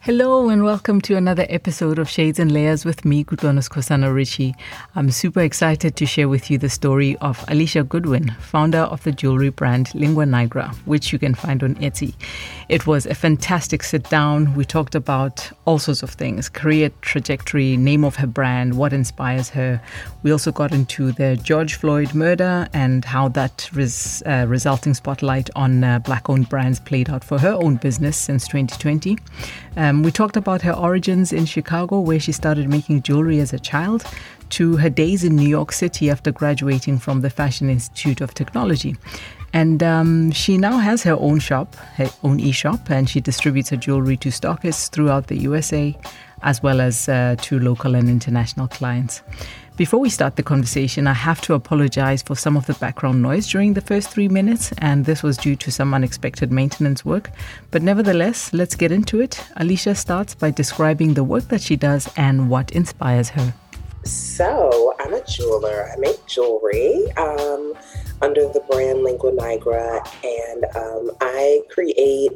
Hello and welcome to another episode of Shades and Layers with me, Kutlwanus Kosana Richie. I'm super excited to share with you the story of Alicia Goodwin, founder of the jewelry brand Lingua Nigra, which you can find on Etsy. It was a fantastic sit down. We talked about all sorts of things career trajectory, name of her brand, what inspires her. We also got into the George Floyd murder and how that res, uh, resulting spotlight on uh, black owned brands played out for her own business since 2020. Um, we talked about her origins in Chicago, where she started making jewelry as a child, to her days in New York City after graduating from the Fashion Institute of Technology. And um, she now has her own shop, her own e shop, and she distributes her jewelry to stockists throughout the USA, as well as uh, to local and international clients. Before we start the conversation, I have to apologize for some of the background noise during the first three minutes, and this was due to some unexpected maintenance work. But nevertheless, let's get into it. Alicia starts by describing the work that she does and what inspires her. So, I'm a jeweler. I make jewelry um, under the brand Lingua Nigra, and um, I create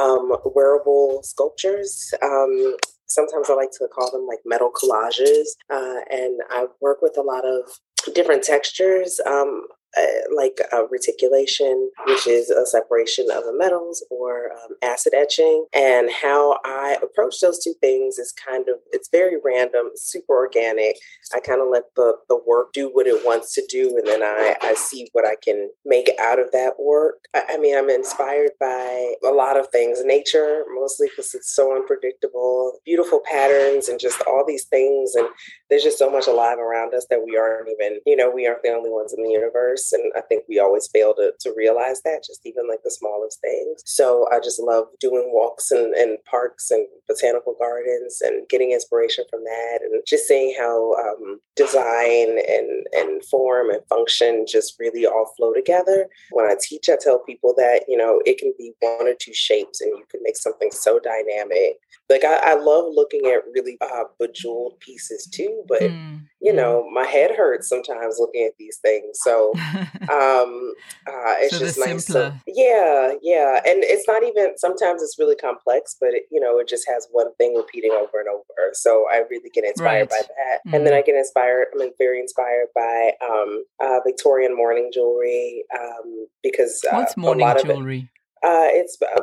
um, wearable sculptures. Um, sometimes I like to call them like metal collages. Uh, and I work with a lot of different textures. Um, uh, like a reticulation, which is a separation of the metals, or um, acid etching. And how I approach those two things is kind of it's very random, super organic. I kind of let the the work do what it wants to do, and then I I see what I can make out of that work. I, I mean, I'm inspired by a lot of things, nature mostly because it's so unpredictable, beautiful patterns, and just all these things. And there's just so much alive around us that we aren't even, you know, we aren't the only ones in the universe. And I think we always fail to, to realize that, just even like the smallest things. So I just love doing walks in, in parks and botanical gardens and getting inspiration from that and just seeing how um, design and, and form and function just really all flow together. When I teach, I tell people that, you know, it can be one or two shapes and you can make something so dynamic. Like I, I love looking at really uh, bejeweled pieces too, but mm, you know, my head hurts sometimes looking at these things. So um, uh, it's so just nice. To, yeah, yeah, and it's not even. Sometimes it's really complex, but it, you know, it just has one thing repeating over and over. So I really get inspired right. by that, mm-hmm. and then I mm-hmm. get inspired. I'm very inspired by um, uh, Victorian mourning jewelry um, because uh, what's mourning jewelry? Uh, it's uh,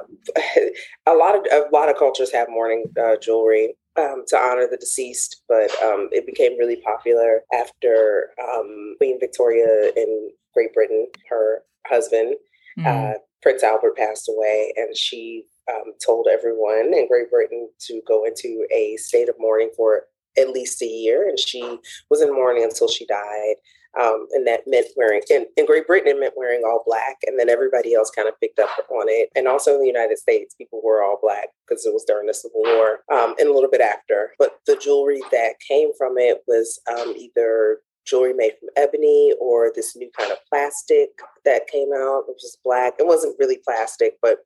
a lot of a lot of cultures have mourning uh, jewelry um, to honor the deceased, but um, it became really popular after um, Queen Victoria in Great Britain, her husband, mm. uh, Prince Albert, passed away, and she um, told everyone in Great Britain to go into a state of mourning for at least a year, and she was in mourning until she died. Um, and that meant wearing in, in Great Britain it meant wearing all black, and then everybody else kind of picked up on it. And also in the United States, people were all black because it was during the Civil War um, and a little bit after. But the jewelry that came from it was um, either jewelry made from ebony or this new kind of plastic that came out, which is black. It wasn't really plastic, but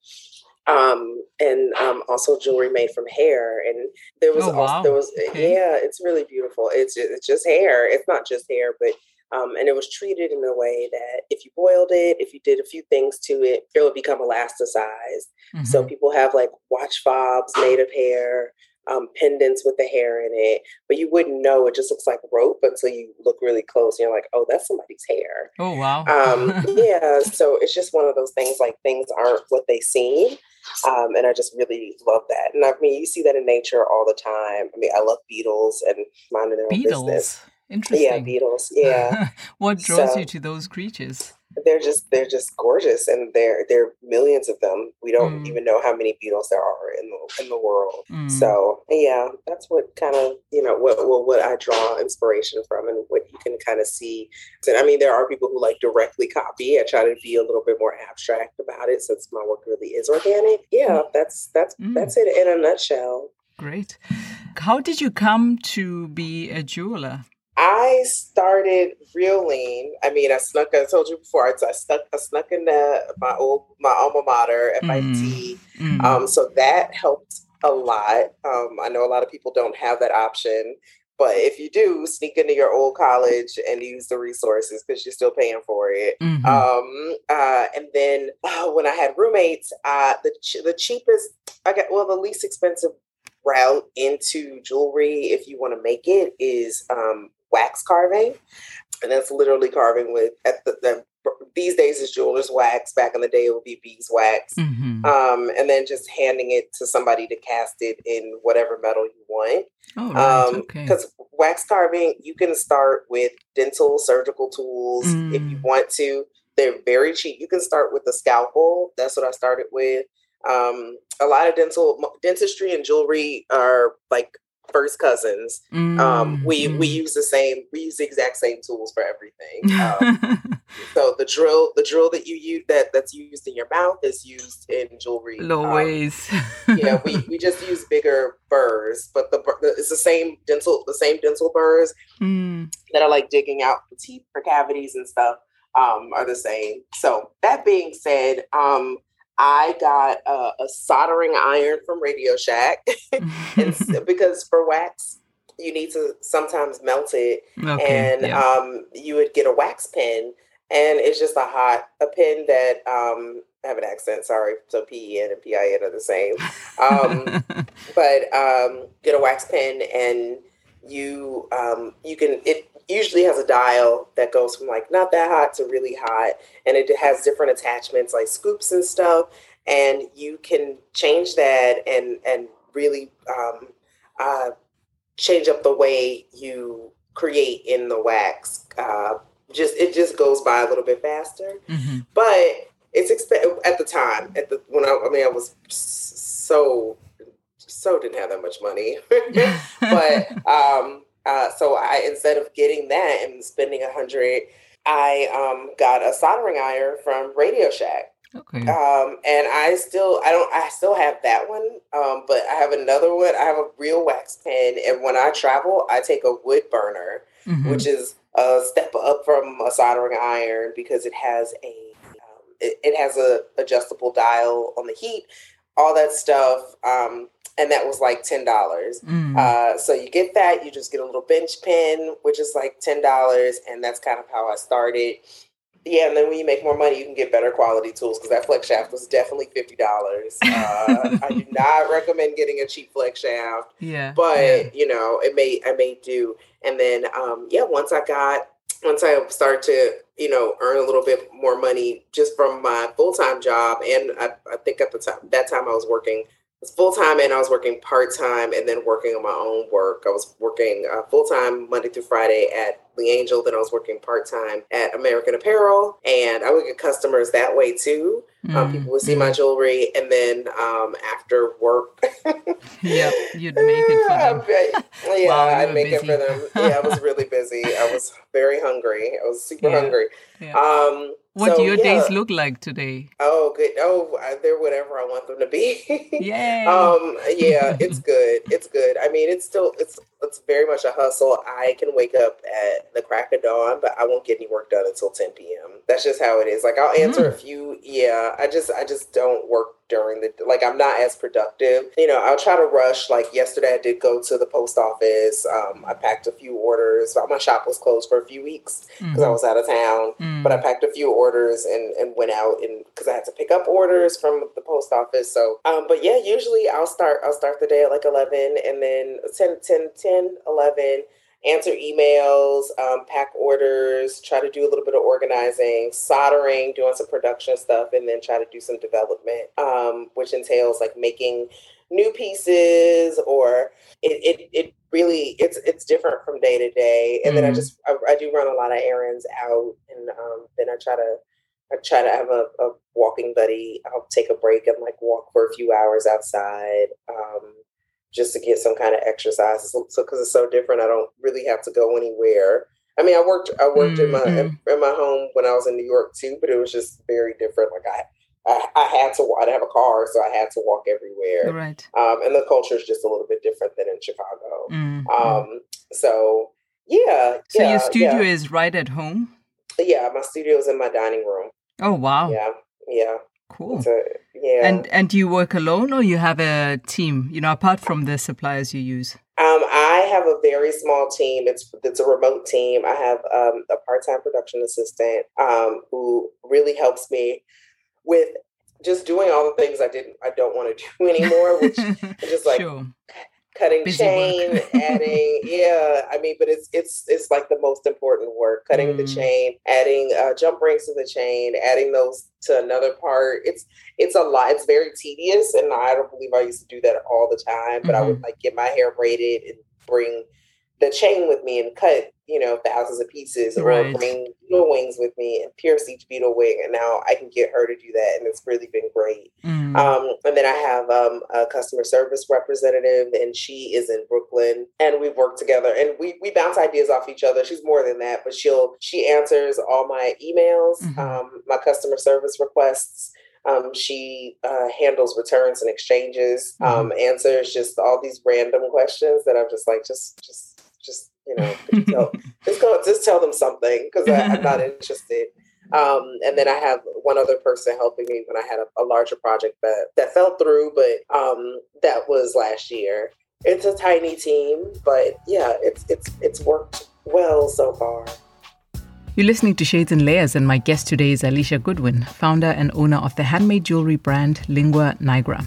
um, and um, also jewelry made from hair. And there was oh, wow. also there was okay. yeah, it's really beautiful. It's it's just hair. It's not just hair, but um, and it was treated in a way that if you boiled it, if you did a few things to it, it would become elasticized. Mm-hmm. So people have like watch fobs made of hair, um, pendants with the hair in it, but you wouldn't know. It just looks like rope until you look really close and you're like, oh, that's somebody's hair. Oh, wow. um, yeah. So it's just one of those things like things aren't what they seem. Um, and I just really love that. And I mean, you see that in nature all the time. I mean, I love beetles and minding their own business. Interesting. Yeah, beetles. Yeah. what draws so, you to those creatures? They're just they're just gorgeous, and there there are millions of them. We don't mm. even know how many beetles there are in the in the world. Mm. So yeah, that's what kind of you know what, what what I draw inspiration from, and what you can kind of see. And I mean, there are people who like directly copy. I try to be a little bit more abstract about it, since my work really is organic. Yeah, mm. that's that's mm. that's it in a nutshell. Great. How did you come to be a jeweler? I started real lean. I mean, I snuck. I told you before. I, I stuck. I snuck in the, my old my alma mater, FIT. Mm. Mm. Um, so that helped a lot. Um, I know a lot of people don't have that option, but if you do, sneak into your old college and use the resources because you're still paying for it. Mm-hmm. Um, uh, and then uh, when I had roommates, uh, the ch- the cheapest, I got well, the least expensive route into jewelry, if you want to make it, is um, wax carving, and that's literally carving with at the, the these days is jeweler's wax. Back in the day, it would be beeswax, mm-hmm. um, and then just handing it to somebody to cast it in whatever metal you want. Oh, right. um, okay. Because wax carving, you can start with dental surgical tools mm. if you mm. want to. They're very cheap. You can start with a scalpel. That's what I started with. Um, a lot of dental dentistry and jewelry are like first cousins. Mm, um, we we use the same we use the exact same tools for everything. Um, so the drill the drill that you use that that's used in your mouth is used in jewelry. Always. Um, yeah, we, we just use bigger burrs, but the, the it's the same dental the same dental burrs mm. that are like digging out the teeth for cavities and stuff um, are the same. So that being said, um, I got a, a soldering iron from Radio Shack, and because for wax you need to sometimes melt it, okay, and yeah. um, you would get a wax pen, and it's just a hot a pen that um, I have an accent, sorry. So P E N and P I N are the same. Um, but um, get a wax pen and you um, you can it usually has a dial that goes from like not that hot to really hot and it has different attachments like scoops and stuff and you can change that and and really um, uh, change up the way you create in the wax uh, just it just goes by a little bit faster mm-hmm. but it's expensive at the time at the when I, I mean i was so so didn't have that much money but um uh, so I instead of getting that and spending a hundred, I um, got a soldering iron from Radio Shack. Okay. Um, and I still, I don't, I still have that one. Um, but I have another one. I have a real wax pen, and when I travel, I take a wood burner, mm-hmm. which is a step up from a soldering iron because it has a, um, it, it, has a adjustable dial on the heat, all that stuff. Um, and that was like ten dollars. Mm. Uh, so you get that, you just get a little bench pen, which is like ten dollars, and that's kind of how I started. Yeah, and then when you make more money, you can get better quality tools because that flex shaft was definitely fifty dollars. Uh, I do not recommend getting a cheap flex shaft. Yeah, but yeah. you know, it may I may do. And then um, yeah, once I got once I started to you know earn a little bit more money just from my full time job, and I, I think at the time that time I was working full time and I was working part time and then working on my own work. I was working uh, full time Monday through Friday at the Angel. Then I was working part time at American Apparel, and I would get customers that way too. Mm, um, people would see mm. my jewelry, and then um, after work, yep, you'd make it for them. yeah, wow, I'd make busy. it for them. Yeah, I was really busy. I was very hungry. I was super yeah. hungry. Yeah. Um, what so, do your yeah. days look like today? Oh, good. Oh, they're whatever I want them to be. Yay. um, yeah, it's good. It's good. I mean, it's still it's it's very much a hustle. I can wake up at the crack of dawn, but I won't get any work done until 10 p.m. That's just how it is. Like I'll answer mm. a few. Yeah, I just I just don't work during the like I'm not as productive. You know, I'll try to rush. Like yesterday, I did go to the post office. Um, I packed a few orders. My shop was closed for a few weeks because mm-hmm. I was out of town. Mm. But I packed a few orders and and went out and because I had to pick up orders from the post office. So, um, but yeah, usually I'll start I'll start the day at like 11 and then 10 10 10 11 answer emails, um, pack orders, try to do a little bit of organizing, soldering, doing some production stuff, and then try to do some development, um, which entails like making new pieces or it, it, it really it's it's different from day to day and mm-hmm. then i mm-hmm. just I, I, do run a lot of errands out and um, then i try to i try to have a, a, walking buddy i'll take a break and like walk for a few hours outside um, just to get some kind of exercise. So because it's so different, I don't really have to go anywhere. I mean, I worked I worked mm-hmm. in my mm-hmm. in my home when I was in New York too, but it was just very different. Like I. I, I had to. I didn't have a car, so I had to walk everywhere. Right. Um, and the culture is just a little bit different than in Chicago. Mm-hmm. Um, so yeah. So yeah, your studio yeah. is right at home. Yeah, my studio is in my dining room. Oh wow. Yeah, yeah. Cool. A, yeah. And and do you work alone or you have a team? You know, apart from the suppliers you use. Um, I have a very small team. It's it's a remote team. I have um, a part time production assistant um, who really helps me with just doing all the things I didn't I don't want to do anymore, which is just like sure. Cutting Busy chain, adding yeah. I mean, but it's it's it's like the most important work: cutting mm. the chain, adding uh, jump rings to the chain, adding those to another part. It's it's a lot. It's very tedious, and I don't believe I used to do that all the time. But mm-hmm. I would mm-hmm. like get my hair braided and bring the chain with me and cut, you know, thousands of pieces or right. bring beetle wings with me and pierce each beetle wing. And now I can get her to do that. And it's really been great. Mm. Um, and then I have um, a customer service representative and she is in Brooklyn and we've worked together and we, we bounce ideas off each other. She's more than that, but she'll, she answers all my emails, mm-hmm. um, my customer service requests. Um, she uh, handles returns and exchanges, mm-hmm. um, answers just all these random questions that I'm just like, just, just just you know, tell, just go, just tell them something because I'm not interested. Um, and then I have one other person helping me when I had a, a larger project that that fell through, but um, that was last year. It's a tiny team, but yeah, it's it's it's worked well so far. You're listening to Shades and Layers, and my guest today is Alicia Goodwin, founder and owner of the handmade jewelry brand Lingua Nigra.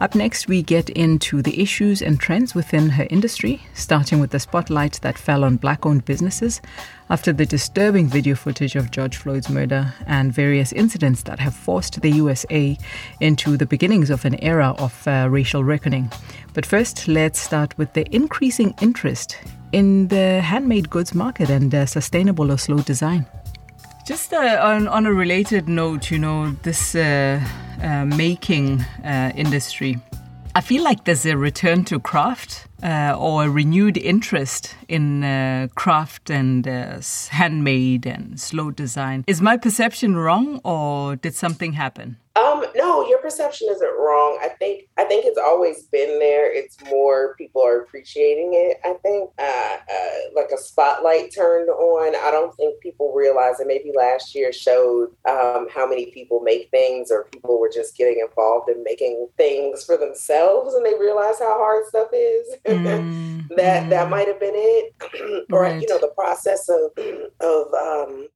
Up next, we get into the issues and trends within her industry, starting with the spotlight that fell on black owned businesses after the disturbing video footage of George Floyd's murder and various incidents that have forced the USA into the beginnings of an era of uh, racial reckoning. But first, let's start with the increasing interest in the handmade goods market and uh, sustainable or slow design. Just uh, on, on a related note, you know, this uh, uh making uh, industry, I feel like there's a return to craft uh, or a renewed interest in uh, craft and uh, handmade and slow design. Is my perception wrong, or did something happen? Um, no, your perception isn't wrong. I think I think it's always been there. It's more people are appreciating it. I think uh, uh, like a spotlight turned on. I don't think people realize and maybe last year showed um, how many people make things or people were just getting involved in making things for themselves and they realize how hard stuff is. Mm, that that might have been it, or right. you know the process of of um,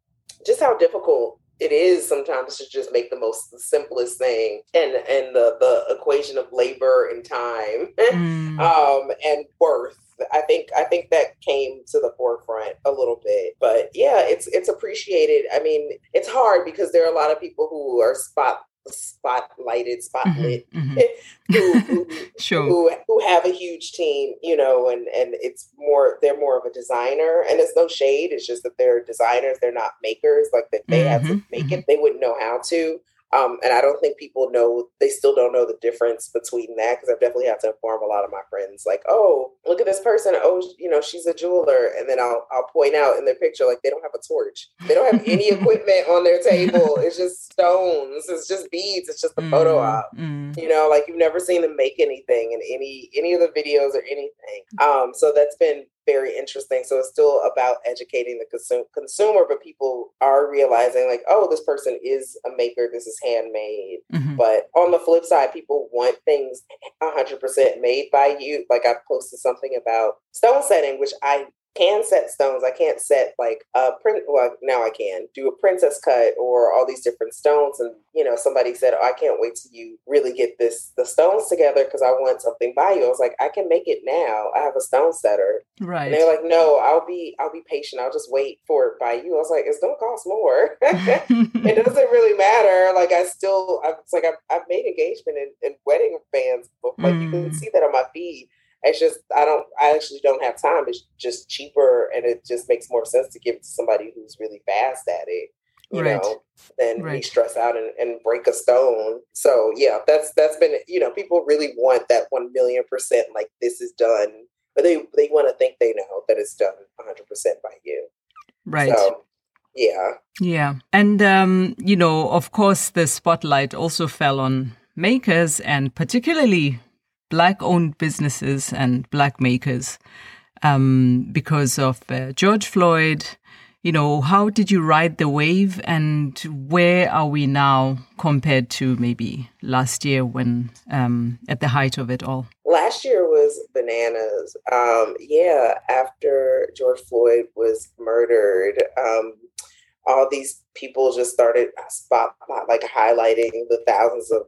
just how difficult it is sometimes to just make the most the simplest thing and and the the equation of labor and time mm. um and worth I think I think that came to the forefront a little bit. But yeah, it's it's appreciated. I mean, it's hard because there are a lot of people who are spot spotlighted, spotlit, mm-hmm, mm-hmm. who, who, sure. who, who have a huge team, you know, and and it's more they're more of a designer, and it's no shade. It's just that they're designers, they're not makers. Like that they mm-hmm, have to make mm-hmm. it, they wouldn't know how to. Um, and I don't think people know, they still don't know the difference between that because I've definitely had to inform a lot of my friends, like, oh, look at this person. Oh, you know, she's a jeweler. And then I'll, I'll point out in their picture, like, they don't have a torch. They don't have any equipment on their table. It's just stones. It's just beads. It's just a mm, photo op. Mm. You know, like you've never seen them make anything in any, any of the videos or anything. Um, so that's been very interesting. So it's still about educating the consumer, consumer, but people are realizing like, oh, this person is a maker. This is handmade. Mm-hmm. But on the flip side, people want things 100% made by you. Like I posted something about stone setting, which I can set stones. I can't set like a print. Well, now I can do a princess cut or all these different stones. And you know, somebody said, oh, "I can't wait till you really get this the stones together because I want something by you." I was like, "I can make it now. I have a stone setter." Right. And they're like, "No, I'll be I'll be patient. I'll just wait for it by you." I was like, "It's gonna cost more. it doesn't really matter. Like I still, I, it's like I've, I've made engagement and, and wedding bands, but like mm. you can mm. see that on my feed." It's just I don't I actually don't have time. It's just cheaper and it just makes more sense to give it to somebody who's really fast at it. You right. know, than right. stress out and, and break a stone. So yeah, that's that's been you know, people really want that one million percent like this is done. But they they want to think they know that it's done hundred percent by you. Right. So, yeah. Yeah. And um, you know, of course the spotlight also fell on makers and particularly black owned businesses and black makers um, because of uh, George Floyd. You know, how did you ride the wave and where are we now compared to maybe last year when um, at the height of it all? Last year was bananas. Um, yeah, after George Floyd was murdered, um, all these people just started spot like highlighting the thousands of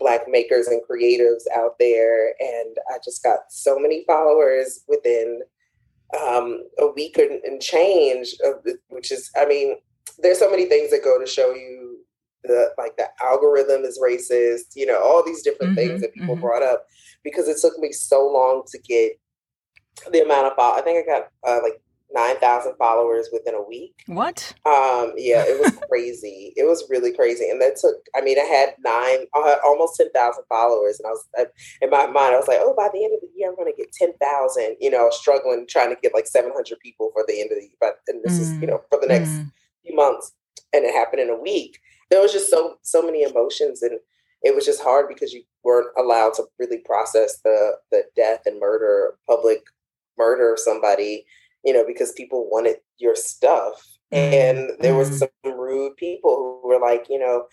black makers and creatives out there. And I just got so many followers within um, a week and change, which is, I mean, there's so many things that go to show you the like the algorithm is racist, you know, all these different mm-hmm, things that people mm-hmm. brought up because it took me so long to get the amount of follow. I think I got uh, like nine thousand followers within a week. What? Um, yeah, it was crazy. it was really crazy, and that took. I mean, I had nine, I had almost ten thousand followers, and I was I, in my mind, I was like, oh, by the end of the year, I'm going to get ten thousand. You know, struggling trying to get like seven hundred people for the end of the year, but and this mm. is you know for the next mm. few months, and it happened in a week. There was just so so many emotions, and it was just hard because you weren't allowed to really process the the death and murder, public murder of somebody you know, because people wanted your stuff. And there was mm-hmm. some rude people who were like, you know,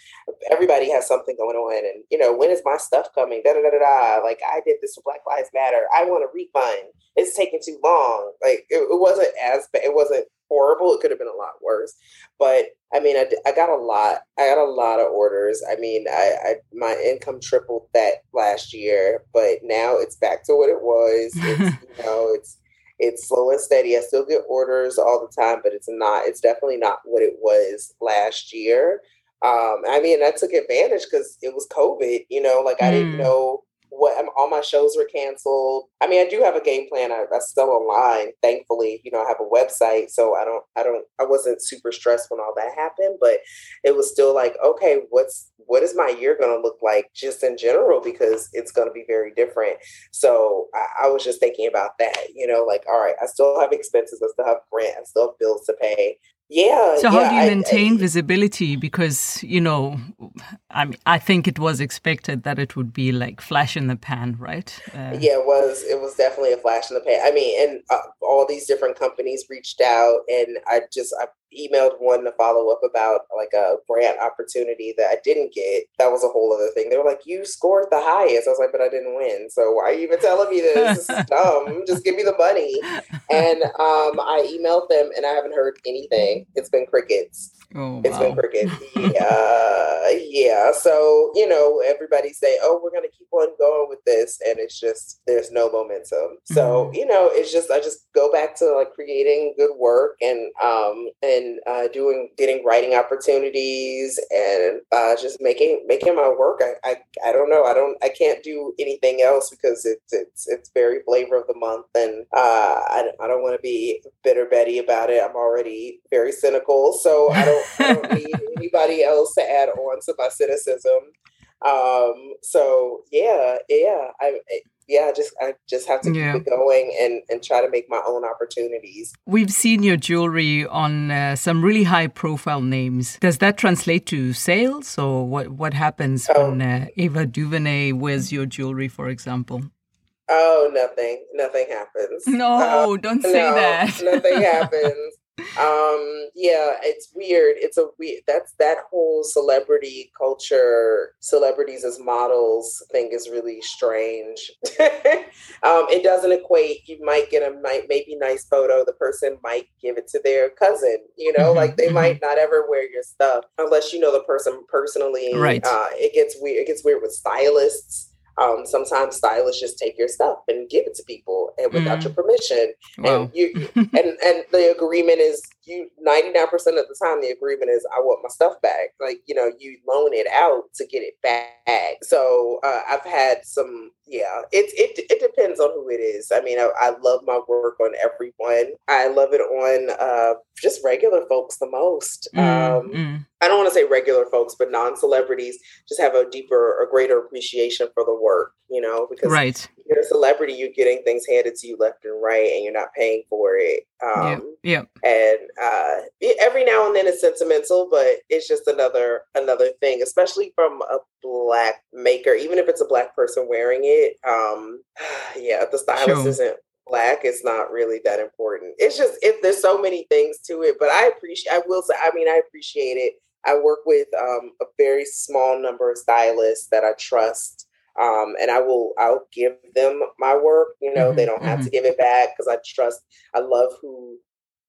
everybody has something going on, and you know, when is my stuff coming? Da da da da da. Like I did this for Black Lives Matter. I want a refund. It's taking too long. Like it, it wasn't as bad. It wasn't horrible. It could have been a lot worse. But I mean, I, I got a lot. I got a lot of orders. I mean, I, I my income tripled that last year, but now it's back to what it was. It's, you know, it's it's slow and steady. I still get orders all the time, but it's not, it's definitely not what it was last year. Um, I mean, I took advantage because it was COVID, you know, like I didn't mm. know what um, all my shows were canceled. I mean, I do have a game plan. I, am still online, thankfully. You know, I have a website, so I don't, I don't, I wasn't super stressed when all that happened. But it was still like, okay, what's what is my year going to look like, just in general, because it's going to be very different. So I, I was just thinking about that. You know, like, all right, I still have expenses, I still have rent, I still have bills to pay. Yeah. So how yeah, do you maintain I, I, visibility? Because you know, I mean, I think it was expected that it would be like flash in the pan, right? Uh, yeah, it was. It was definitely a flash in the pan. I mean, and uh, all these different companies reached out, and I just I emailed one to follow up about like a grant opportunity that I didn't get. That was a whole other thing. They were like, "You scored the highest." I was like, "But I didn't win. So why are you even telling me this? this is dumb. Just give me the money." And um, I emailed them, and I haven't heard anything. It's been crickets. Oh, it's wow. been crickets. yeah, yeah. So you know, everybody say, "Oh, we're gonna keep on going with this," and it's just there's no momentum. So mm-hmm. you know, it's just I just go back to like creating good work and um and and uh, doing getting writing opportunities and uh, just making making my work. I, I I don't know. I don't. I can't do anything else because it's it's it's very flavor of the month, and uh, I I don't want to be bitter Betty about it. I'm already very cynical, so I don't, I don't need anybody else to add on to my cynicism. Um, so yeah, yeah. I yeah, just I just have to yeah. keep it going and and try to make my own opportunities. We've seen your jewelry on uh, some really high profile names. Does that translate to sales, or what? What happens oh. when uh, Ava DuVernay wears your jewelry, for example? Oh, nothing. Nothing happens. No, uh, don't say no, that. nothing happens um yeah it's weird. It's a weird that's that whole celebrity culture celebrities as models thing is really strange. Um it doesn't equate you might get a might maybe nice photo the person might give it to their cousin you know mm-hmm, like they mm-hmm. might not ever wear your stuff unless you know the person personally right. uh it gets weird it gets weird with stylists um, sometimes stylists just take your stuff and give it to people and without mm. your permission. Wow. And you and and the agreement is you 99% of the time the agreement is I want my stuff back. Like, you know, you loan it out to get it back. So uh, I've had some yeah, it, it it depends on who it is. I mean, I, I love my work on everyone. I love it on uh, just regular folks the most. Mm, um, mm. I don't want to say regular folks, but non-celebrities just have a deeper or greater appreciation for the work. You know, because right. You're a celebrity, you're getting things handed to you left and right, and you're not paying for it. Um, yeah. yeah. And uh, every now and then it's sentimental, but it's just another another thing, especially from a black maker, even if it's a black person wearing it. Um, yeah, the stylist sure. isn't black, it's not really that important. It's just if there's so many things to it, but I appreciate. I will say, I mean, I appreciate it. I work with um, a very small number of stylists that I trust. Um, and I will I'll give them my work. You know, mm-hmm, they don't have mm-hmm. to give it back because I trust. I love who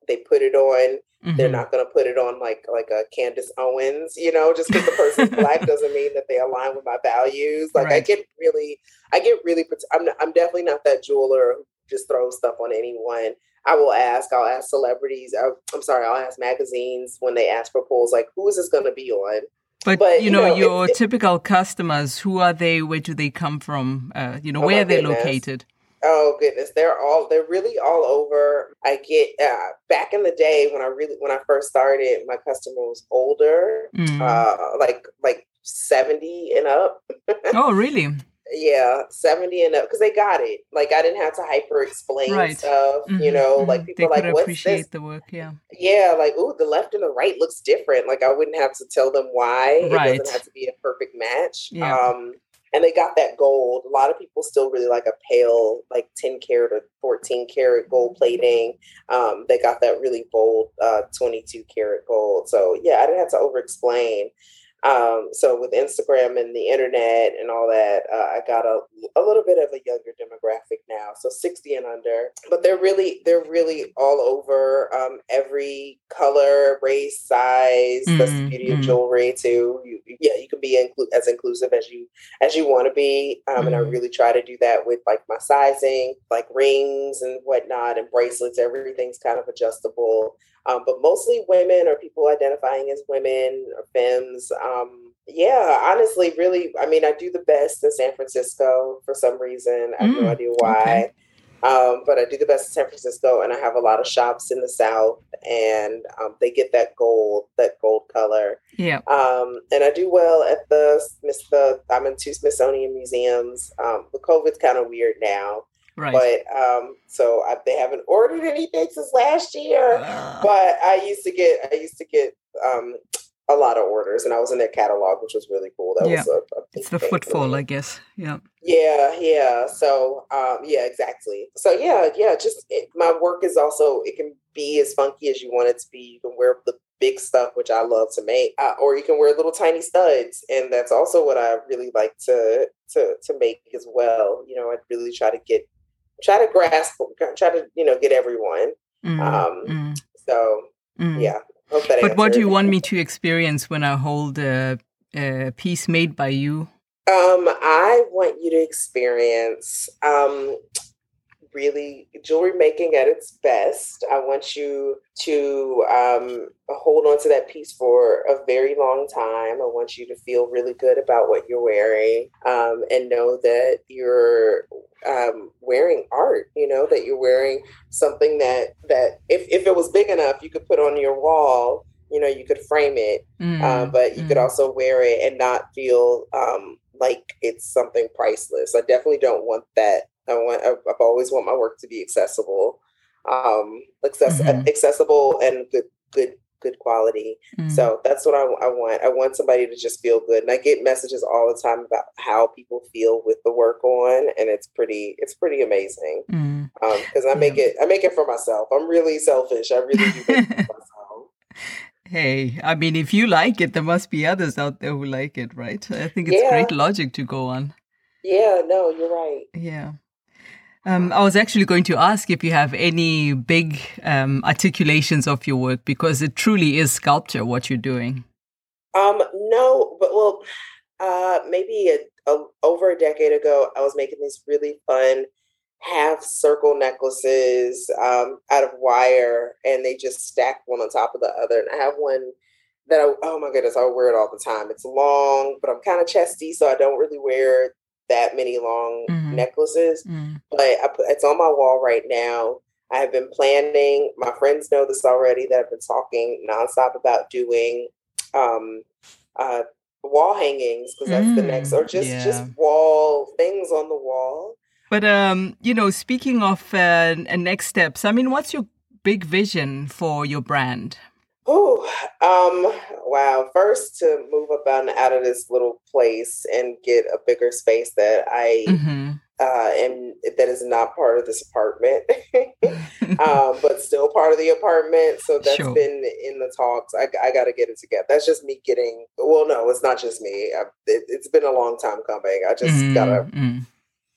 they put it on. Mm-hmm. They're not going to put it on like like a Candace Owens, you know, just because the person's black doesn't mean that they align with my values. Like right. I get really, I get really. I'm I'm definitely not that jeweler who just throws stuff on anyone. I will ask. I'll ask celebrities. I, am sorry. I'll ask magazines when they ask for polls, like who is this going to be on? But, but, you know, know your it, typical customers, who are they? Where do they come from? Uh, you know, oh where are they goodness. located? Oh goodness, they're all they're really all over. I get uh, back in the day when I really when I first started, my customer was older, mm. uh, like like seventy and up. oh, really? Yeah 70 and up because they got it like i didn't have to hyper explain right. stuff mm-hmm, you know mm-hmm. like people they like what's appreciate this? the work yeah yeah like oh the left and the right looks different like i wouldn't have to tell them why right. it doesn't have to be a perfect match yeah. um and they got that gold a lot of people still really like a pale like 10 karat or 14 karat gold plating um they got that really bold uh 22 karat gold so yeah i didn't have to over explain um, so with Instagram and the internet and all that, uh, I got a, a little bit of a younger demographic now, so 60 and under. But they're really they're really all over um, every color, race, size. Mm, that's the beauty of jewelry too. You, yeah, you can be inclu- as inclusive as you as you want to be, um, mm. and I mm. really try to do that with like my sizing, like rings and whatnot, and bracelets. Everything's kind of adjustable um, but mostly women or people identifying as women or femmes. Um, yeah, honestly, really, I mean, I do the best in San Francisco for some reason. I have mm, no idea why. Okay. Um, but I do the best in San Francisco, and I have a lot of shops in the South, and um, they get that gold, that gold color. Yeah. Um, and I do well at the Smith. The I'm in two Smithsonian museums. Um, the COVID's kind of weird now, Right. But um, so I, they haven't ordered anything since last year. Uh. But I used to get I used to get um, a lot of orders, and I was in their catalog, which was really cool. That yeah. was a, a it's the footfall, I guess. Yeah. Yeah, yeah. So, um, yeah, exactly. So, yeah, yeah. Just it, my work is also it can be as funky as you want it to be. You can wear the big stuff, which I love to make, uh, or you can wear little tiny studs, and that's also what I really like to to to make as well. You know, I really try to get try to grasp, try to you know get everyone. Mm, um, mm. So mm. yeah. but what do you want me to experience when I hold a, a piece made by you? Um, I want you to experience um, really jewelry making at its best. I want you to um, hold on to that piece for a very long time. I want you to feel really good about what you're wearing um, and know that you're um, wearing art. You know that you're wearing something that that if if it was big enough, you could put on your wall. You know, you could frame it, mm, uh, but you mm. could also wear it and not feel um, like it's something priceless. I definitely don't want that I want I've always want my work to be accessible, um, access, mm-hmm. accessible and good good good quality. Mm-hmm. So that's what I, I, want. I want somebody to just feel good. And I get messages all the time about how people feel with the work on, and it's pretty it's pretty amazing. Because mm-hmm. um, I make yeah. it I make it for myself. I'm really selfish. I really do make it for myself. Hey, I mean, if you like it, there must be others out there who like it, right? I think it's yeah. great logic to go on. Yeah, no, you're right. Yeah. Um, I was actually going to ask if you have any big um, articulations of your work because it truly is sculpture what you're doing. Um, no, but well, uh, maybe a, a, over a decade ago, I was making these really fun half circle necklaces um, out of wire, and they just stack one on top of the other. And I have one that I, oh my goodness, I wear it all the time. It's long, but I'm kind of chesty, so I don't really wear that many long mm-hmm. necklaces, mm-hmm. but put, it's on my wall right now. I have been planning. My friends know this already. That I've been talking nonstop about doing um, uh, wall hangings because that's mm, the next, or just yeah. just wall things on the wall. But um, you know, speaking of uh, next steps, I mean, what's your big vision for your brand? Oh, um, wow. First to move up and out of this little place and get a bigger space that I mm-hmm. uh am that is not part of this apartment. um, but still part of the apartment. So that's sure. been in the talks. I, I got to get it together. That's just me getting. Well, no, it's not just me. I, it, has been a long time coming. I just mm-hmm. gotta mm-hmm.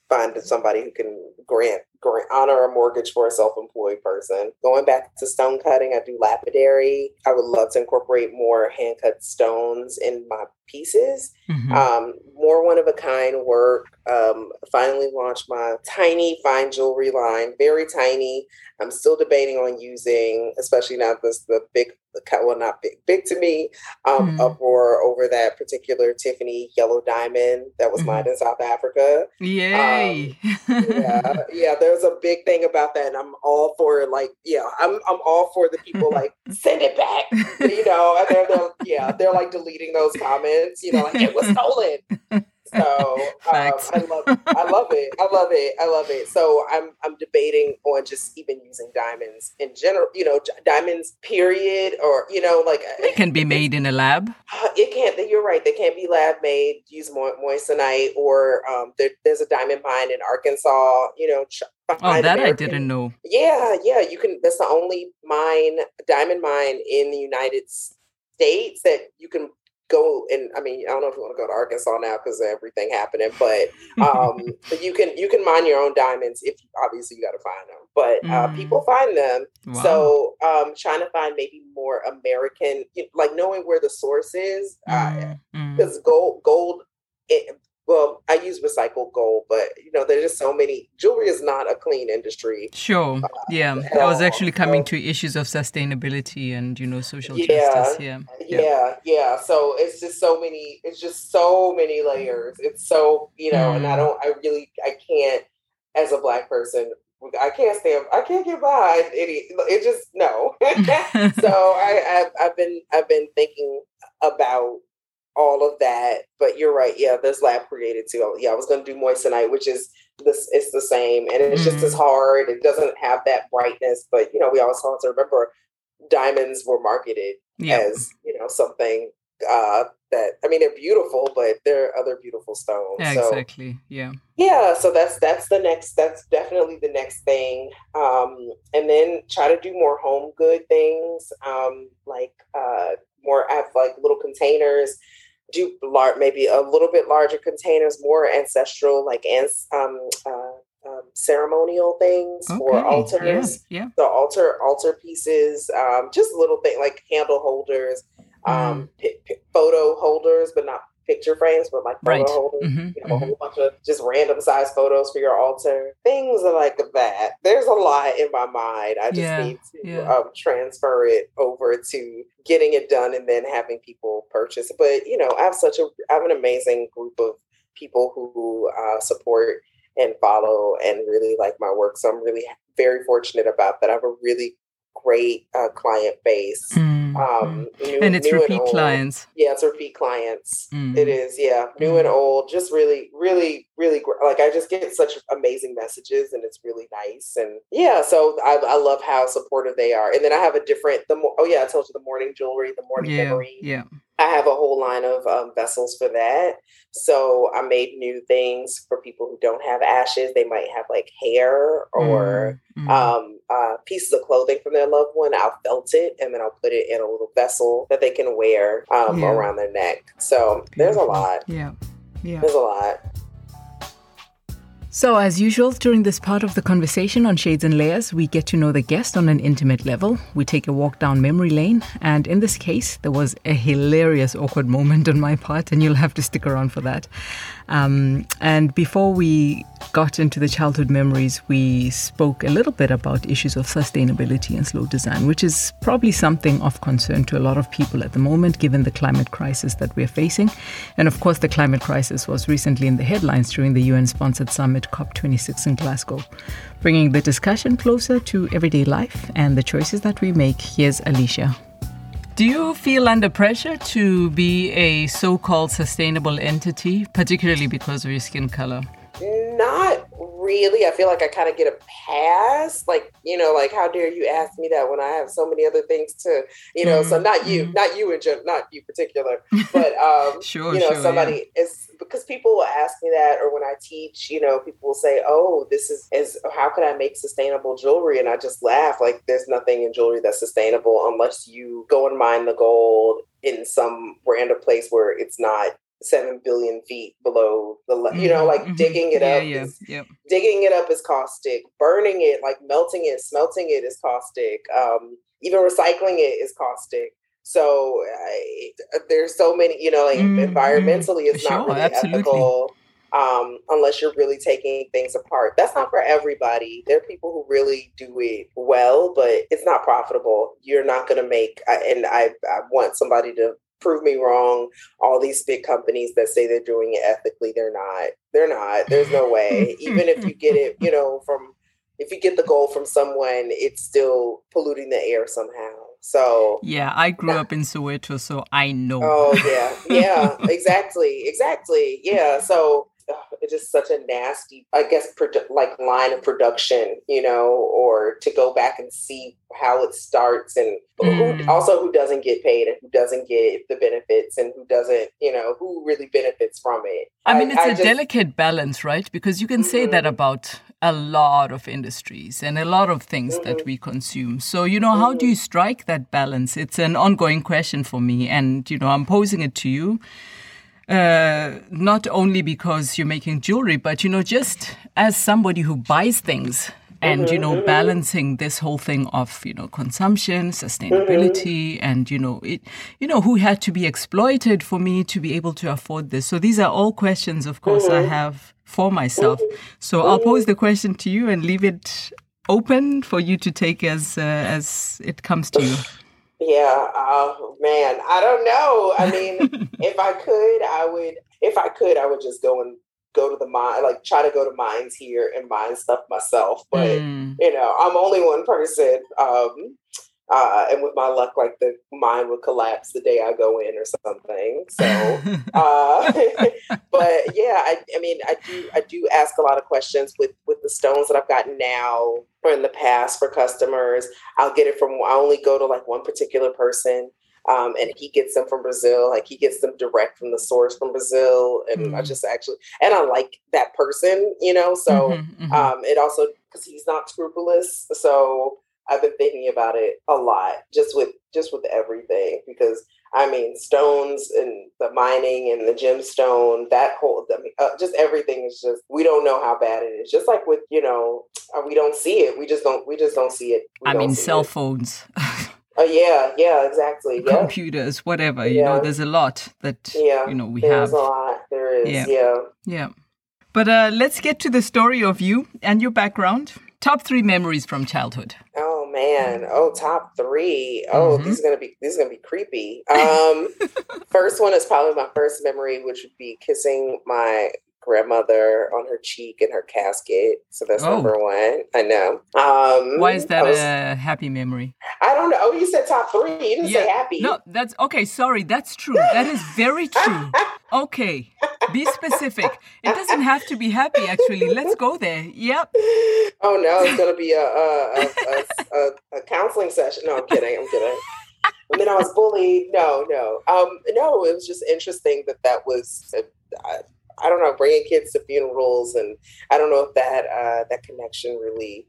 find somebody who can grant honor a mortgage for a self-employed person. Going back to stone cutting, I do lapidary. I would love to incorporate more hand cut stones in my pieces. Mm-hmm. Um, more one of a kind work. Um, finally launched my tiny fine jewelry line, very tiny. I'm still debating on using, especially now this the big cut, well not big big to me um mm. uproar over that particular tiffany yellow diamond that was mined in south africa yay um, yeah yeah there's a big thing about that and i'm all for like yeah i'm i'm all for the people like send it back you know and they're, they're yeah they're like deleting those comments you know like it was stolen so um, I love, I love it. I love it. I love it. So I'm, I'm debating on just even using diamonds in general. You know, diamonds. Period. Or you know, like it can be made in a lab. Uh, it can't. You're right. They can't be lab made. Use mo- moissanite or um, there, there's a diamond mine in Arkansas. You know. Ch- oh, that American. I didn't know. Yeah, yeah. You can. That's the only mine, diamond mine in the United States that you can go and I mean I don't know if you want to go to Arkansas now because everything happening, but um, but you can you can mine your own diamonds if obviously you got to find them, but uh, mm. people find them. Wow. So um, trying to find maybe more American, like knowing where the source is, because uh, mm. mm. gold gold. It, well, I use recycled gold, but you know, there's just so many. Jewelry is not a clean industry. Sure. Uh, yeah. I was actually coming so, to issues of sustainability and you know social yeah, justice. Yeah. yeah. Yeah. Yeah. So it's just so many. It's just so many layers. It's so you know, mm. and I mm. don't. I really. I can't. As a black person, I can't stand. I can't get by any. It just no. so I, I've, I've been. I've been thinking about all of that. But you're right. Yeah, there's lab created too. Yeah, I was going to do moissanite, which is this. It's the same, and it's mm-hmm. just as mm. hard. It doesn't have that brightness, but you know, we also have to remember diamonds were marketed yep. as you know something uh, that I mean they're beautiful, but there are other beautiful stones. Yeah, so, exactly. Yeah. Yeah. So that's that's the next. That's definitely the next thing. Um, and then try to do more home good things, um, like uh, more have like little containers do large, maybe a little bit larger containers, more ancestral, like ans- um, uh, um, ceremonial things okay. or altars. Yeah, yeah. So altar altar pieces, um, just little thing like candle holders, um, mm. p- p- photo holders, but not picture frames, but like photo right. holders, mm-hmm, you know, mm-hmm. a whole bunch of just random size photos for your altar, things like that. There's a lot in my mind. I just yeah, need to yeah. um, transfer it over to getting it done and then having people purchase. But you know, I have such a, I have an amazing group of people who uh, support and follow and really like my work. So I'm really very fortunate about that. I have a really great uh, client base. Mm, um, new, and it's repeat and clients. Yeah, it's repeat clients. Mm. It is, yeah, new mm. and old. Just really, really, really like I just get such amazing messages, and it's really nice. And yeah, so I, I love how supportive they are. And then I have a different the oh yeah, I told you the morning jewelry, the morning yeah, memory. Yeah. I have a whole line of um, vessels for that. So I made new things for people who don't have ashes. They might have like hair or mm, mm. Um, uh, pieces of clothing from their loved one. I'll felt it and then I'll put it in a little vessel that they can wear um, yeah. around their neck. So Beautiful. there's a lot. Yeah. Yeah. There's a lot. So, as usual, during this part of the conversation on Shades and Layers, we get to know the guest on an intimate level. We take a walk down memory lane, and in this case, there was a hilarious awkward moment on my part, and you'll have to stick around for that. Um, and before we got into the childhood memories, we spoke a little bit about issues of sustainability and slow design, which is probably something of concern to a lot of people at the moment, given the climate crisis that we're facing. And of course, the climate crisis was recently in the headlines during the UN sponsored summit COP26 in Glasgow. Bringing the discussion closer to everyday life and the choices that we make, here's Alicia. Do you feel under pressure to be a so called sustainable entity, particularly because of your skin color? Really. I feel like I kind of get a pass. Like, you know, like how dare you ask me that when I have so many other things to, you know, mm-hmm. so not you, mm-hmm. not you in general, not you particular, but um, sure, you know, sure, somebody yeah. is because people will ask me that, or when I teach, you know, people will say, "Oh, this is is how could I make sustainable jewelry?" And I just laugh. Like, there's nothing in jewelry that's sustainable unless you go and mine the gold in some random place where it's not seven billion feet below the you know like mm-hmm. digging it yeah, up yeah, is, yep. digging it up is caustic burning it like melting it smelting it is caustic um, even recycling it is caustic so I, there's so many you know like mm-hmm. environmentally it's sure, not really absolutely. ethical um, unless you're really taking things apart. That's not for everybody. There are people who really do it well, but it's not profitable. You're not going to make, and I, I want somebody to prove me wrong. All these big companies that say they're doing it ethically, they're not. They're not. There's no way. Even if you get it, you know, from if you get the gold from someone, it's still polluting the air somehow. So yeah, I grew up in Soweto, so I know. Oh yeah, yeah, exactly, exactly. Yeah, so it's just such a nasty, I guess, produ- like line of production, you know, or to go back and see how it starts and mm. who, also who doesn't get paid and who doesn't get the benefits and who doesn't, you know, who really benefits from it. I mean, it's I a just, delicate balance, right? Because you can say mm-hmm. that about a lot of industries and a lot of things mm-hmm. that we consume. So, you know, mm-hmm. how do you strike that balance? It's an ongoing question for me. And, you know, I'm posing it to you uh, not only because you're making jewelry, but you know, just as somebody who buys things and mm-hmm, you know, mm-hmm. balancing this whole thing of you know consumption, sustainability, mm-hmm. and you know, it, you know, who had to be exploited for me to be able to afford this. So these are all questions, of course, I mm-hmm. have for myself. Mm-hmm. So I'll pose the question to you and leave it open for you to take as uh, as it comes to you. Yeah, oh man, I don't know. I mean, if I could, I would. If I could, I would just go and go to the mine, like try to go to mines here and mine stuff myself. But mm. you know, I'm only one person. Um, uh, and with my luck, like the mine would collapse the day I go in or something. So, uh, but yeah, I, I, mean, I do, I do ask a lot of questions with stones that I've gotten now or in the past for customers. I'll get it from. I only go to like one particular person. Um, and he gets them from Brazil. Like he gets them direct from the source from Brazil, and mm. I just actually and I like that person, you know. So mm-hmm, mm-hmm. Um, it also because he's not scrupulous, so I've been thinking about it a lot, just with just with everything, because I mean, stones and the mining and the gemstone, that whole, I mean, uh, just everything is just we don't know how bad it is. Just like with you know, uh, we don't see it. We just don't. We just don't see it. We I mean, cell phones. Oh yeah, yeah, exactly. Yeah. Computers, whatever. You know, there's a lot that yeah, you know we there's have. There's a lot. There is. Yeah. Yeah. yeah. But uh, let's get to the story of you and your background. Top three memories from childhood. Oh man. Oh, top three. Oh, mm-hmm. this is gonna be this is gonna be creepy. Um, first one is probably my first memory, which would be kissing my grandmother on her cheek in her casket. So that's oh. number one. I know. Um, Why is that was, a happy memory? I don't know. Oh, you said top three. You didn't yeah. say happy. No, that's okay. Sorry, that's true. That is very true. okay, be specific. It doesn't have to be happy. Actually, let's go there. Yep. Oh no, it's gonna be a a, a, a, a counseling session. No, I'm kidding. I'm kidding. And then I was bullied. No, no, um, no. It was just interesting that that was. Uh, I don't know, bringing kids to funerals, and I don't know if that uh, that connection really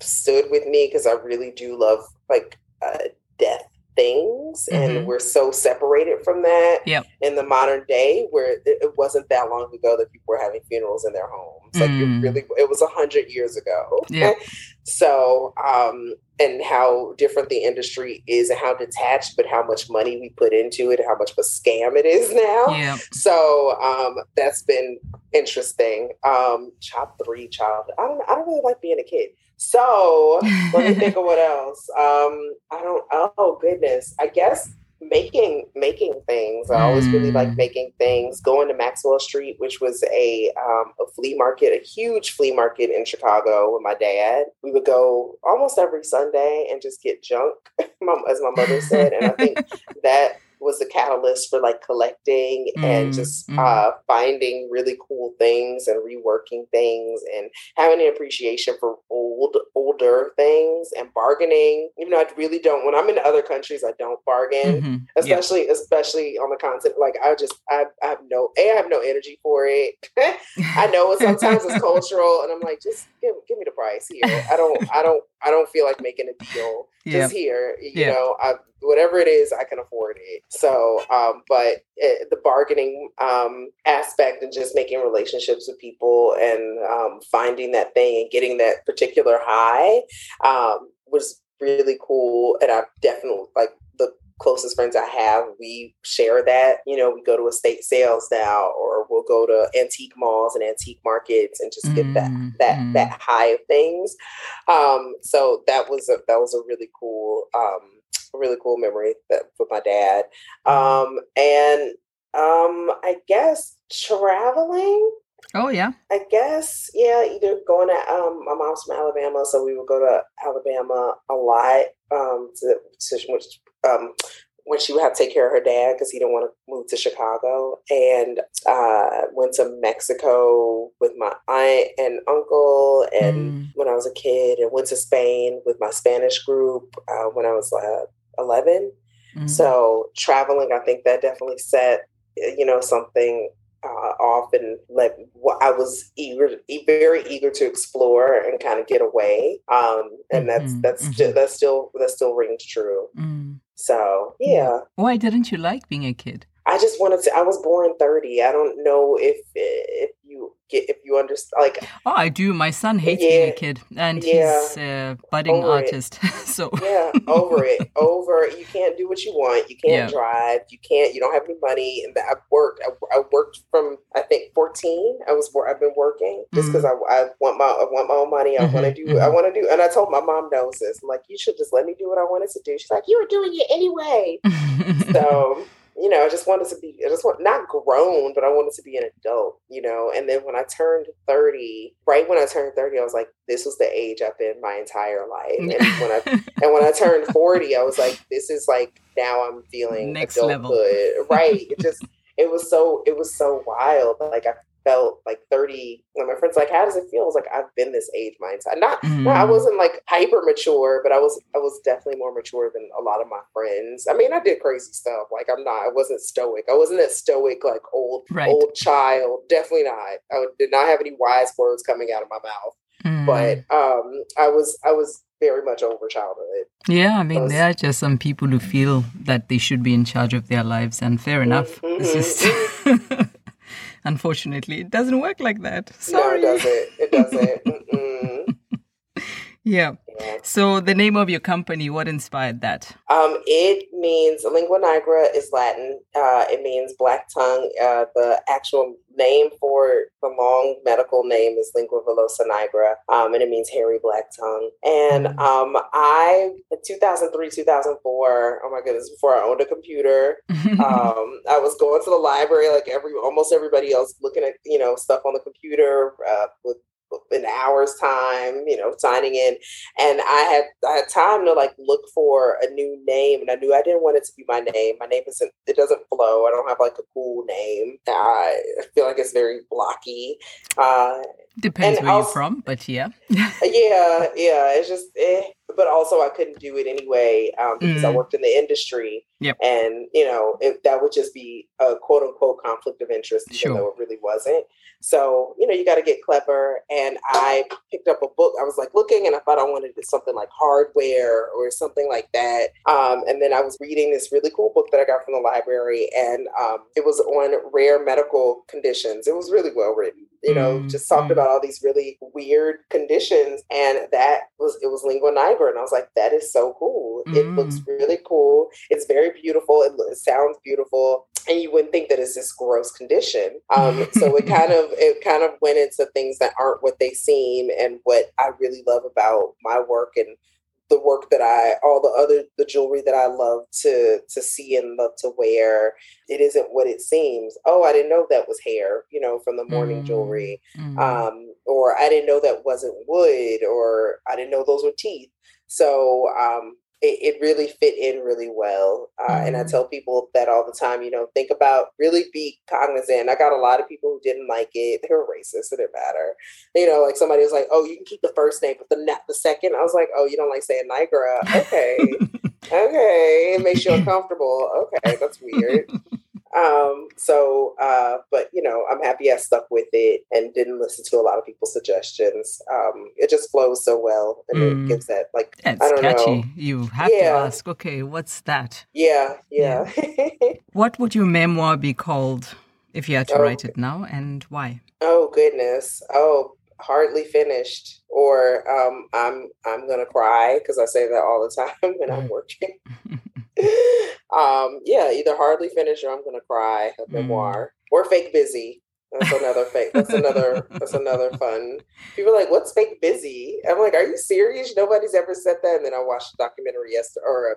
stood with me because I really do love like uh, death things, mm-hmm. and we're so separated from that yep. in the modern day, where it, it, wasn't that long ago that people were having funerals in their homes. Like mm. it really, it was a hundred years ago. Yeah. so, um, and how different the industry is and how detached, but how much money we put into it, and how much of a scam it is now. Yeah. So um, that's been interesting. Um, top three childhood. I don't. I don't really like being a kid. So let me think of what else. Um, I don't. Oh goodness. I guess making making things. I always really like mm. making things. Going to Maxwell Street, which was a um, a flea market, a huge flea market in Chicago with my dad. We would go almost every Sunday and just get junk, as my mother said. And I think that was the catalyst for like collecting mm, and just mm. uh, finding really cool things and reworking things and having an appreciation for old older things and bargaining even though i really don't when i'm in other countries i don't bargain mm-hmm. especially yep. especially on the content like i just I, I have no a i have no energy for it i know it sometimes it's cultural and i'm like just give, give me the price here. I don't, I don't, I don't feel like making a deal. Just here, you yeah. know, I, whatever it is, I can afford it. So, um, but it, the bargaining um, aspect and just making relationships with people and um, finding that thing and getting that particular high um, was really cool. And I've definitely like closest friends I have, we share that. You know, we go to estate sales now, or we'll go to antique malls and antique markets and just get mm, that that mm. that high of things. Um, so that was a that was a really cool, um, really cool memory that with my dad. Mm. Um, and um, I guess traveling. Oh yeah. I guess yeah. Either going to um, my mom's from Alabama, so we would go to Alabama a lot um, to, to which um, when she would have to take care of her dad because he didn't want to move to Chicago, and uh, went to Mexico with my aunt and uncle, and mm. when I was a kid, and went to Spain with my Spanish group uh, when I was uh, eleven. Mm. So traveling, I think that definitely set you know something uh, off and let I was eager, very eager to explore and kind of get away. Um, and that's mm-hmm. that's mm-hmm. that's still that still rings true. Mm. So yeah. Why didn't you like being a kid? I just wanted to. I was born thirty. I don't know if if get if you understand. Like, oh, I do. My son hates yeah, being a kid, and yeah, he's a budding artist. so yeah, over it, over. You can't do what you want. You can't yeah. drive. You can't. You don't have any money. And I've worked. I, I worked from I think fourteen. I was. where I've been working just because mm-hmm. I, I want my I want my own money. I mm-hmm, want to do. Mm-hmm. I want to do. And I told my mom knows this. I'm like, you should just let me do what I wanted to do. She's like, you were doing it anyway. so you know, I just wanted to be, I just want not grown, but I wanted to be an adult, you know. And then when I turned 30, right when I turned 30, I was like, this was the age I've been my entire life. And when I and when I turned 40, I was like, this is like now I'm feeling next adulthood. level. right. It just it was so it was so wild. Like I felt like 30 when my friends like how does it feel i was like i've been this age entire not, mm. not i wasn't like hyper mature but i was i was definitely more mature than a lot of my friends i mean i did crazy stuff like i'm not i wasn't stoic i wasn't that stoic like old right. old child definitely not i did not have any wise words coming out of my mouth mm. but um i was i was very much over childhood. Yeah, I mean, was, there are just some people who feel that they should be in charge of their lives, and fair enough. Mm-hmm. It's just Unfortunately, it doesn't work like that. Sorry. No, it doesn't. It doesn't. yeah. So the name of your company, what inspired that? Um, it means lingua nigra is Latin. Uh, it means black tongue. Uh, the actual name for the long medical name is lingua villosa nigra, um, and it means hairy black tongue. And mm. um, I, in 2003, 2004, oh my goodness, before I owned a computer, um, I was going to the library like every almost everybody else, looking at you know stuff on the computer uh, with an hour's time, you know, signing in. And I had I had time to like look for a new name and I knew I didn't want it to be my name. My name isn't it doesn't flow. I don't have like a cool name. I feel like it's very blocky. Uh Depends where also, you're from, but yeah. yeah, yeah. It's just eh. but also I couldn't do it anyway um, because mm. I worked in the industry. Yep. And you know, it, that would just be a quote unquote conflict of interest, even sure. though it really wasn't. So, you know, you got to get clever. And I picked up a book. I was like looking and I thought I wanted something like hardware or something like that. Um, and then I was reading this really cool book that I got from the library and um, it was on rare medical conditions. It was really well written you know, mm, just talked about all these really weird conditions. And that was, it was lingua nigra. And I was like, that is so cool. Mm. It looks mm. really cool. It's very beautiful. It, it, sounds beautiful. And you wouldn't think that it's this gross condition. Um, so it kind of, it kind of went into things that aren't what they seem and what I really love about my work and the work that I, all the other, the jewelry that I love to to see and love to wear, it isn't what it seems. Oh, I didn't know that was hair, you know, from the mourning mm jewelry, mm um, or I didn't know that wasn't wood, or I didn't know those were teeth. So um, it, it really fit in really well. Uh, mm-hmm. And I mm-hmm. tell people that all the time, you know, think about really be cognizant. I got a lot of people who didn't like it. They were racist. It didn't matter. You know, like somebody was like, oh, you can keep the first name, but the, the second, I was like, oh, you don't like saying Nigra. Okay. okay. It makes you uncomfortable. Okay. That's weird. Um, so, uh, but you know, I'm happy I stuck with it and didn't listen to a lot of people's suggestions. Um, it just flows so well, and mm. it gives that like it's I don't catchy. Know. You have yeah. to ask, okay, what's that? Yeah, yeah. yeah. what would your memoir be called if you had to oh. write it now, and why? Oh goodness. Oh, hardly finished or um, I'm I'm gonna cry because I say that all the time when I'm mm. working. um, yeah, either hardly finished or I'm gonna cry a mm. memoir or fake busy. That's another fake. That's another. That's another fun. People are like, "What's fake busy?" I'm like, "Are you serious? Nobody's ever said that." And then I watched a documentary yesterday or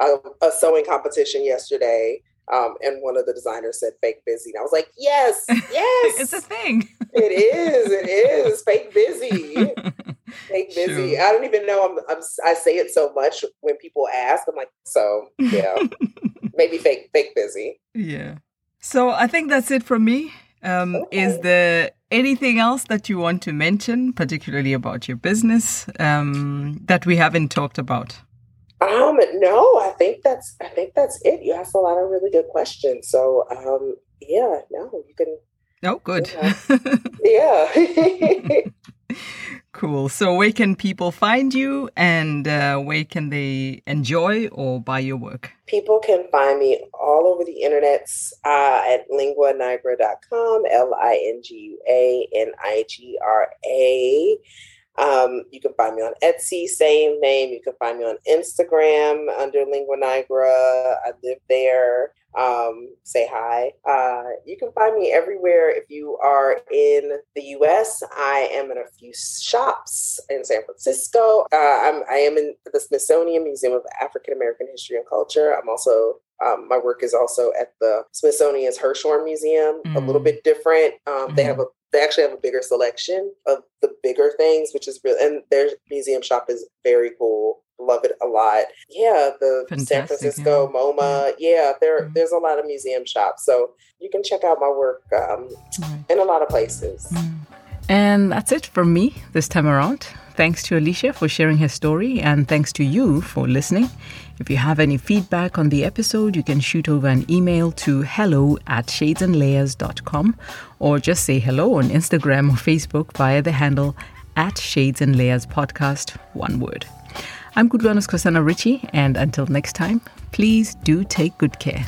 a, a, a sewing competition yesterday um, and one of the designers said fake busy. And I was like, yes, yes. it's a thing. it is. It is fake busy. fake busy. Sure. I don't even know. I'm, I'm, i say it so much when people ask. I'm like, so yeah, maybe fake, fake busy. Yeah. So I think that's it from me. Um, okay. Is there anything else that you want to mention, particularly about your business, um, that we haven't talked about? Um, no, I think that's I think that's it. You asked a lot of really good questions. So um yeah, no, you can Oh good. Yeah. cool. So where can people find you and uh, where can they enjoy or buy your work? People can find me all over the internets uh, at linguanigra.com, L I N G U A N I G R A. Um, you can find me on Etsy, same name. You can find me on Instagram under Lingua Nigra. I live there. Um, say hi. Uh, you can find me everywhere. If you are in the U.S., I am in a few shops in San Francisco. Uh, I'm, I am in the Smithsonian Museum of African American History and Culture. I'm also um, my work is also at the Smithsonian's Hirshhorn Museum, mm. a little mm. bit different. Um, mm. They have mm-hmm. a they actually have a bigger selection of the bigger things, which is real. And their museum shop is very cool. Love it a lot. Yeah, the Fantastic, San Francisco yeah. MoMA. Yeah, there mm-hmm. there's a lot of museum shops, so you can check out my work um, right. in a lot of places. Mm. And that's it from me this time around. Thanks to Alicia for sharing her story, and thanks to you for listening. If you have any feedback on the episode, you can shoot over an email to hello at shadesandlayers.com or just say hello on Instagram or Facebook via the handle at Shades and Layers Podcast, one word. I'm Gudluanos Kosana Ritchie, and until next time, please do take good care.